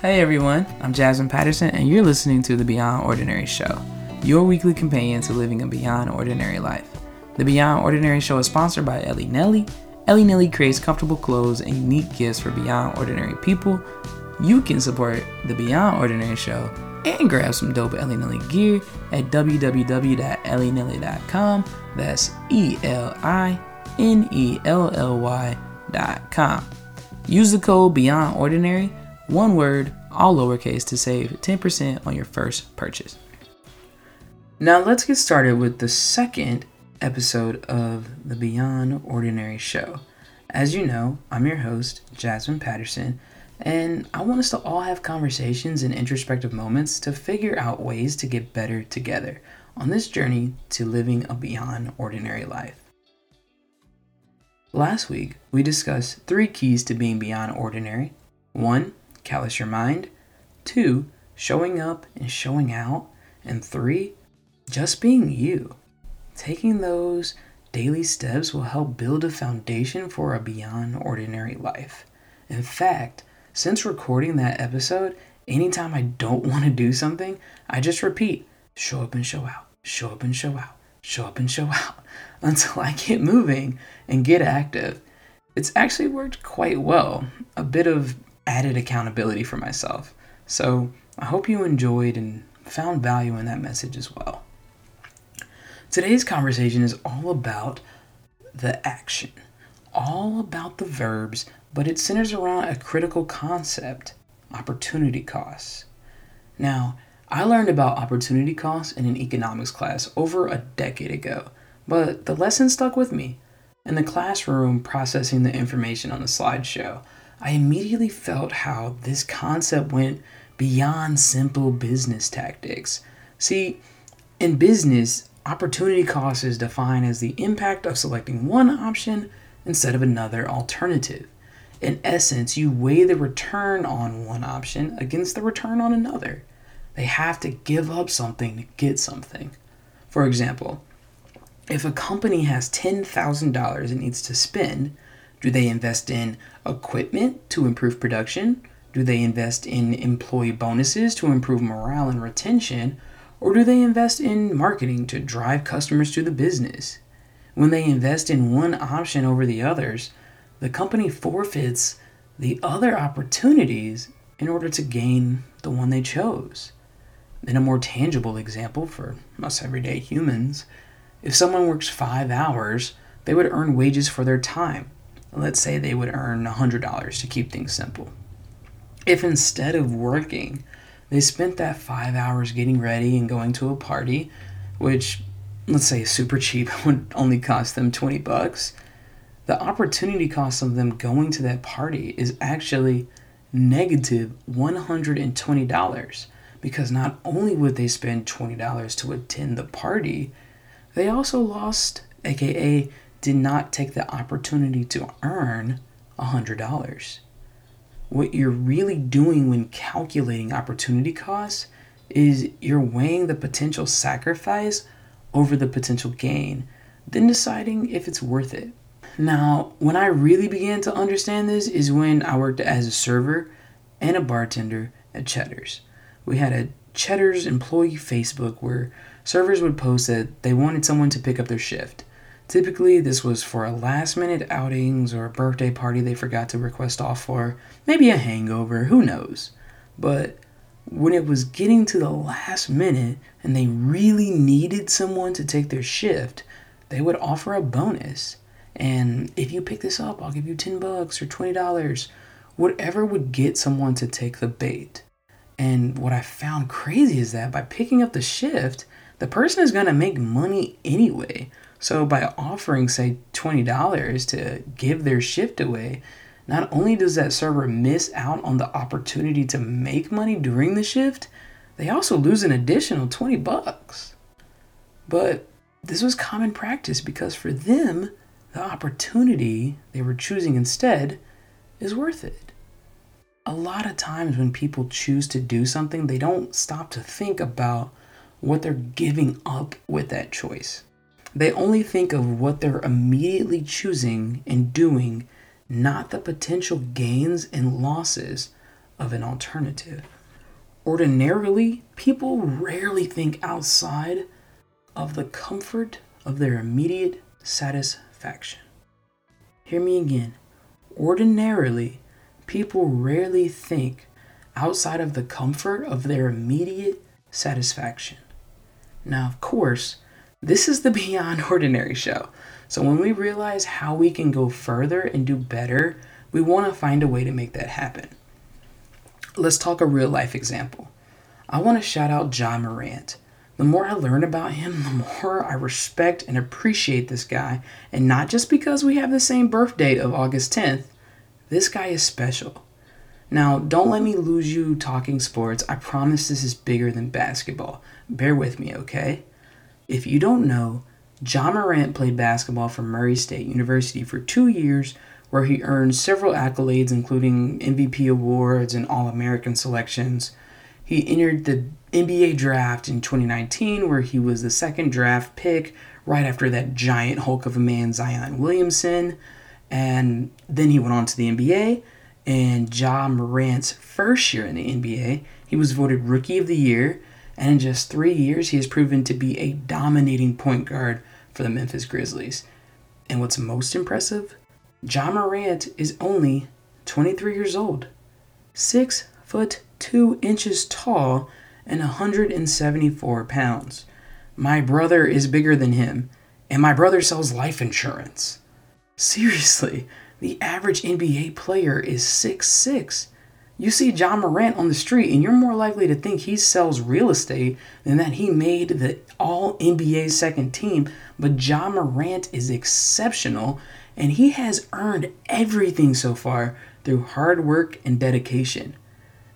Hey everyone, I'm Jazman Patterson, and you're listening to the Beyond Ordinary Show, your weekly companion to living a beyond ordinary life. The Beyond Ordinary Show is sponsored by Ellie Nelly. Ellie Nelly creates comfortable clothes and unique gifts for beyond ordinary people. You can support the Beyond Ordinary Show and grab some dope Ellie Nelly gear at www.ellienelly.com. That's E L I N E L L Y.com. Use the code Beyond Ordinary, one word, all lowercase, to save 10% on your first purchase. Now let's get started with the second episode of the Beyond Ordinary show. As you know, I'm your host, Jazman Patterson, and I want us to all have conversations and introspective moments to figure out ways to get better together on this journey to living a beyond ordinary life. Last week, we discussed three keys to being beyond ordinary. One, callous your mind. Two, showing up and showing out. And three, just being you. Taking those daily steps will help build a foundation for a beyond ordinary life. In fact, since recording that episode, anytime I don't want to do something, I just repeat show up and show out, show up and show out, show up and show out until I get moving and get active. It's actually worked quite well, a bit of added accountability for myself. So I hope you enjoyed and found value in that message as well. Today's conversation is all about the action, all about the verbs, but it centers around a critical concept opportunity costs. Now, I learned about opportunity costs in an economics class over a decade ago, but the lesson stuck with me. In the classroom, processing the information on the slideshow, I immediately felt how this concept went beyond simple business tactics. See, in business, opportunity cost is defined as the impact of selecting one option instead of another alternative. In essence, you weigh the return on one option against the return on another. They have to give up something to get something. For example, if a company has $10,000 it needs to spend, do they invest in equipment to improve production? Do they invest in employee bonuses to improve morale and retention? Or do they invest in marketing to drive customers to the business? When they invest in one option over the others, the company forfeits the other opportunities in order to gain the one they chose. In a more tangible example for us everyday humans, if someone works five hours, they would earn wages for their time. Let's say they would earn $100 to keep things simple. If instead of working, they spent that five hours getting ready and going to a party, which let's say is super cheap, would only cost them 20 bucks, the opportunity cost of them going to that party is actually negative $120 because not only would they spend $20 to attend the party, they also lost, aka did not take the opportunity to earn $100. What you're really doing when calculating opportunity costs is you're weighing the potential sacrifice over the potential gain, then deciding if it's worth it. Now, when I really began to understand this is when I worked as a server and a bartender at Cheddar's. We had a Cheddar's employee Facebook where servers would post that they wanted someone to pick up their shift. Typically, this was for a last minute outings or a birthday party they forgot to request off for, maybe a hangover, who knows. But when it was getting to the last minute and they really needed someone to take their shift, they would offer a bonus. And if you pick this up, I'll give you 10 bucks or $20, whatever would get someone to take the bait. And what I found crazy is that by picking up the shift, the person is going to make money anyway. So by offering, say, $20 to give their shift away, not only does that server miss out on the opportunity to make money during the shift, they also lose an additional 20 bucks. But this was common practice because for them, the opportunity they were choosing instead is worth it. A lot of times when people choose to do something, they don't stop to think about what they're giving up with that choice. They only think of what they're immediately choosing and doing, not the potential gains and losses of an alternative. Ordinarily, people rarely think outside of the comfort of their immediate satisfaction. Hear me again. Ordinarily, people rarely think outside of the comfort of their immediate satisfaction. Now, of course, this is the Beyond Ordinary show. So when we realize how we can go further and do better, we want to find a way to make that happen. Let's talk a real life example. I want to shout out Ja Morant. The more I learn about him, the more I respect and appreciate this guy. And not just because we have the same birth date of August 10th, this guy is special. Now, don't let me lose you talking sports. I promise this is bigger than basketball. Bear with me, okay? If you don't know, Ja Morant played basketball for Murray State University for two years, where he earned several accolades, including MVP awards and All American selections. He entered the NBA draft in 2019, where he was the second draft pick right after that giant hulk of a man, Zion Williamson. And then he went on to the NBA And Ja Morant's first year in the NBA, he was voted Rookie of the Year, and in just three years, he has proven to be a dominating point guard for the Memphis Grizzlies. And what's most impressive, Ja Morant is only 23 years old, 6 foot 2 inches tall, and 174 pounds. My brother is bigger than him, and my brother sells life insurance. Seriously, the average NBA player is six six. You see Ja Morant on the street, and you're more likely to think he sells real estate than that he made the All NBA second team. But Ja Morant is exceptional, and he has earned everything so far through hard work and dedication.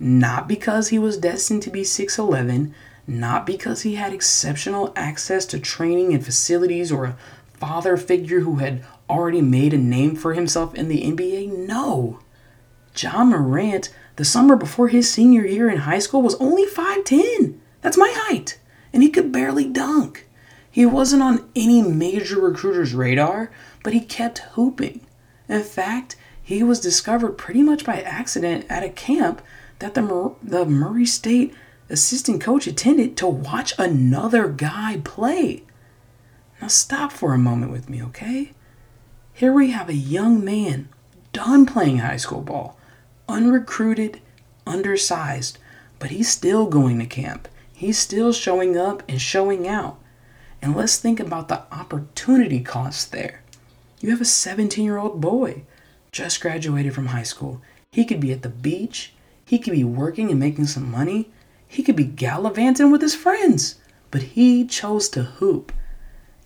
Not because he was destined to be 6'11, not because he had exceptional access to training and facilities or a father figure who had already made a name for himself in the NBA? No. Ja Morant, the summer before his senior year in high school, was only 5'10. That's my height. And he could barely dunk. He wasn't on any major recruiter's radar, but he kept hooping. In fact, he was discovered pretty much by accident at a camp that the, Mur- the Murray State assistant coach attended to watch another guy play. Now, stop for a moment with me, okay? Here we have a young man done playing high school ball, unrecruited, undersized, but he's still going to camp. He's still showing up and showing out. And let's think about the opportunity cost there. You have a 17 year old boy, just graduated from high school. He could be at the beach, he could be working and making some money, he could be gallivanting with his friends, but he chose to hoop.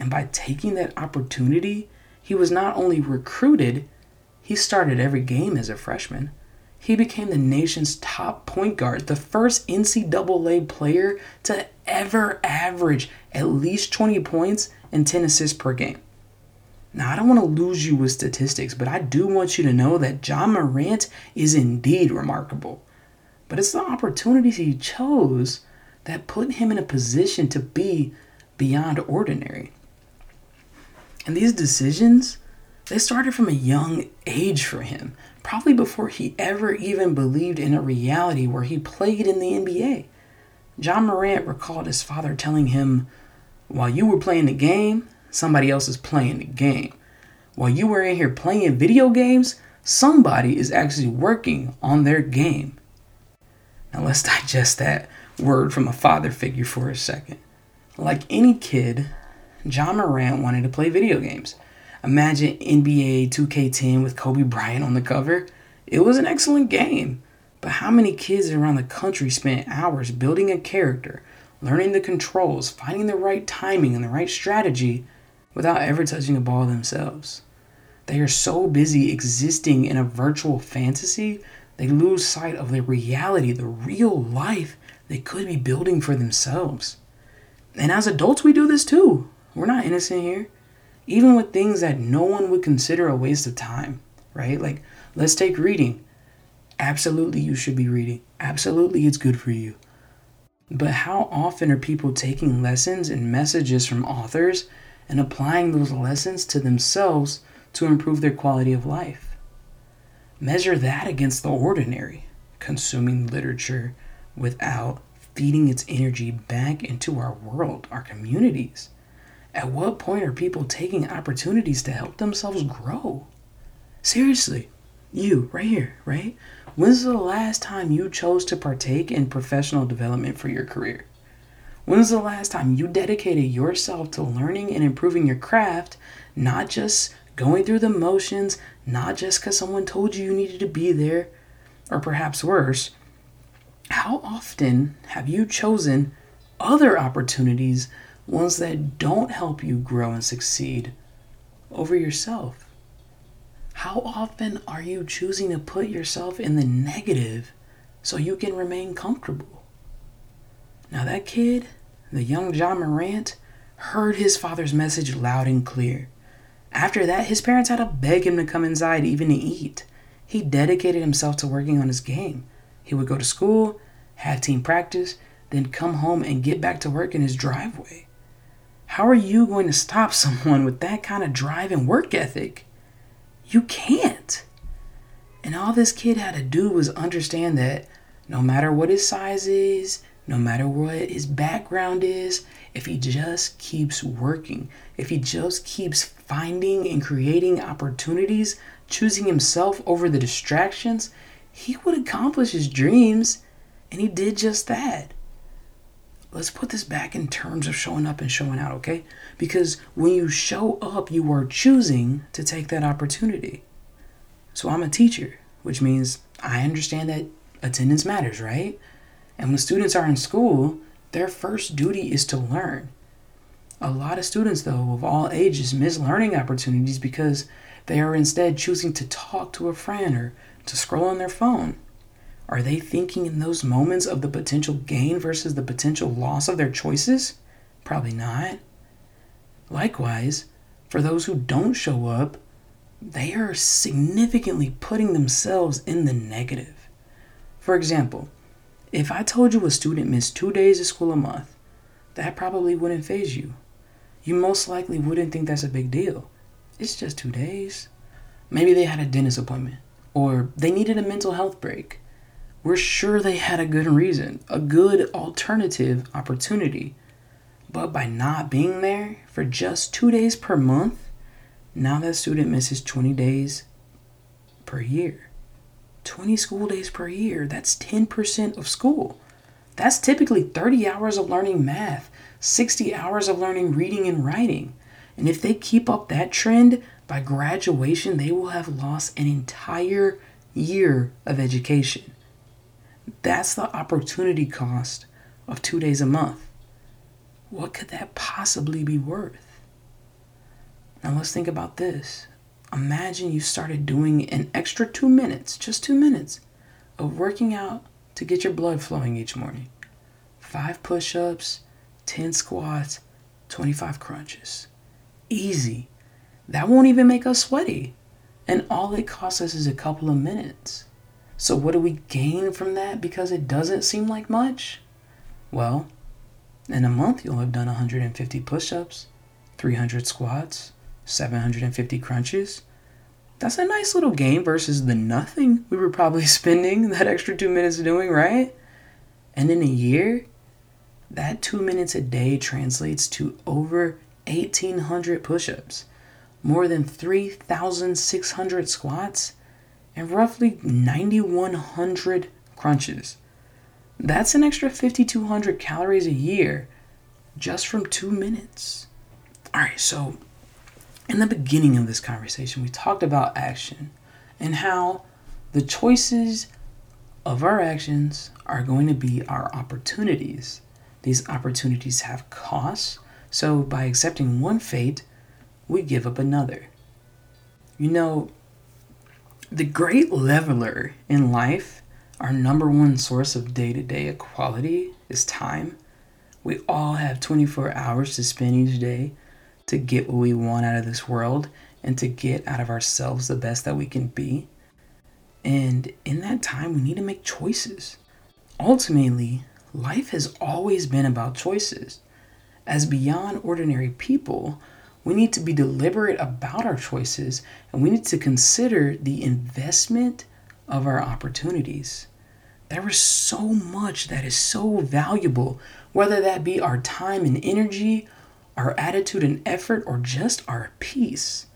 And by taking that opportunity, he was not only recruited, he started every game as a freshman. He became the nation's top point guard, the first NCAA player to ever average at least 20 points and 10 assists per game. Now, I don't want to lose you with statistics, but I do want you to know that Ja Morant is indeed remarkable. But it's the opportunities he chose that put him in a position to be beyond ordinary. And these decisions, they started from a young age for him, probably before he ever even believed in a reality where he played in the NBA. Ja Morant recalled his father telling him, While you were playing the game, somebody else is playing the game. While you were in here playing video games, somebody is actually working on their game. Now let's digest that word from a father figure for a second. Like any kid, Ja Morant wanted to play video games. Imagine NBA 2K10 with Kobe Bryant on the cover. It was an excellent game. But how many kids around the country spent hours building a character, learning the controls, finding the right timing and the right strategy without ever touching a ball themselves? They are so busy existing in a virtual fantasy, they lose sight of the reality, the real life they could be building for themselves. And as adults, we do this too. We're not innocent here. Even with things that no one would consider a waste of time, right? Like, let's take reading. Absolutely, you should be reading. Absolutely, it's good for you. But how often are people taking lessons and messages from authors and applying those lessons to themselves to improve their quality of life? Measure that against the ordinary. consuming literature without feeding its energy back into our world, our communities? At what point are people taking opportunities to help themselves grow? Seriously, you right here, right? When's the last time you chose to partake in professional development for your career? When's the last time you dedicated yourself to learning and improving your craft, not just going through the motions, not just because someone told you you needed to be there, or perhaps worse, how often have you chosen other opportunities, ones that don't help you grow and succeed, over yourself? How often are you choosing to put yourself in the negative so you can remain comfortable? Now, that kid, the young Ja Morant, heard his father's message loud and clear. After that, his parents had to beg him to come inside even to eat. He dedicated himself to working on his game. He would go to school, have team practice, then come home and get back to work in his driveway. How are you going to stop someone with that kind of drive and work ethic? You can't. And all this kid had to do was understand that no matter what his size is, no matter what his background is, if he just keeps working, if he just keeps finding and creating opportunities, choosing himself over the distractions, he would accomplish his dreams. And he did just that. Let's put this back in terms of showing up and showing out, okay? Because when you show up, you are choosing to take that opportunity. So I'm a teacher, which means I understand that attendance matters, right? And when students are in school, their first duty is to learn. A lot of students, though, of all ages, miss learning opportunities because they are instead choosing to talk to a friend or to scroll on their phone. Are they thinking in those moments of the potential gain versus the potential loss of their choices? Probably not. Likewise, for those who don't show up, they are significantly putting themselves in the negative. For example, if I told you a student missed two days of school a month, that probably wouldn't phase you. You most likely wouldn't think that's a big deal. It's just two days. Maybe they had a dentist appointment, or they needed a mental health break. We're sure they had a good reason, a good alternative opportunity. But by not being there for just two days per month, now that student misses 20 days per year. 20 school days per year. That's 10% of school. That's typically 30 hours of learning math, 60 hours of learning reading and writing. And if they keep up that trend, by graduation, they will have lost an entire year of education. That's the opportunity cost of two days a month. What could that possibly be worth? Now let's think about this. Imagine you started doing an extra two minutes, just two minutes, of working out to get your blood flowing each morning. Five push ups, 10 squats, 25 crunches. Easy. That won't even make us sweaty. And all it costs us is a couple of minutes. So, what do we gain from that because it doesn't seem like much? Well, in a month, you'll have done 150 push ups, 300 squats, 750 crunches. That's a nice little game versus the nothing we were probably spending that extra two minutes doing, right? And in a year, that two minutes a day translates to over 1,800 push ups, more than 3,600 squats, and roughly 9,100 crunches. That's an extra 5,200 calories a year just from two minutes. All right, so in the beginning of this conversation, we talked about action and how the choices of our actions are going to be our opportunities. These opportunities have costs, so by accepting one fate, we give up another. You know, the great leveler in life, our number one source of day to day equality, is time. We all have 24 hours to spend each day to get what we want out of this world and to get out of ourselves the best that we can be. And in that time, we need to make choices. Ultimately, life has always been about choices. As beyond ordinary people, we need to be deliberate about our choices and we need to consider the investment of our opportunities. There is so much that is so valuable, whether that be our time and energy, our attitude and effort, or just our peace.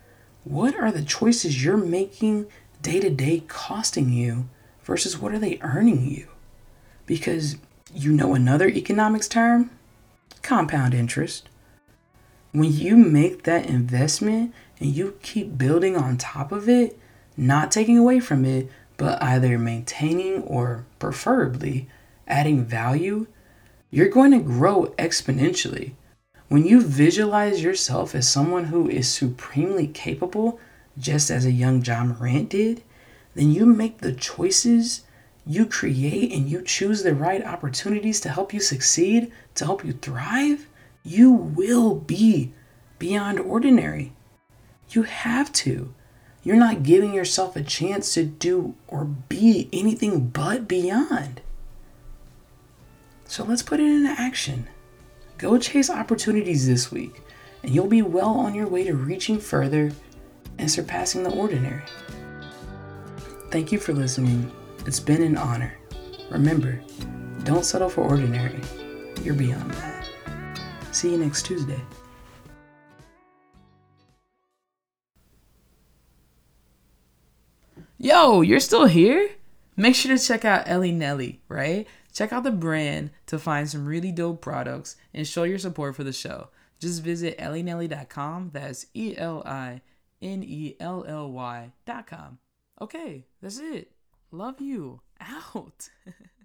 What are the choices you're making day to day costing you versus what are they earning you? Because you know another economics term? Compound interest. When you make that investment and you keep building on top of it, not taking away from it, but either maintaining or preferably adding value, you're going to grow exponentially. When you visualize yourself as someone who is supremely capable, just as a young Ja Morant did, then you make the choices, you create and you choose the right opportunities to help you succeed, to help you thrive, you will be beyond ordinary. You have to. You're not giving yourself a chance to do or be anything but beyond. So let's put it into action. Go chase opportunities this week, and you'll be well on your way to reaching further and surpassing the ordinary. Thank you for listening. It's been an honor. Remember, don't settle for ordinary. You're beyond that. See you next Tuesday. Yo, you're still here? Make sure to check out Ellie Nelly, right? Check out the brand to find some really dope products and show your support for the show. Just visit ellienelly.com. That's E L I N E L L Y.com. Okay, that's it. Love you. Out.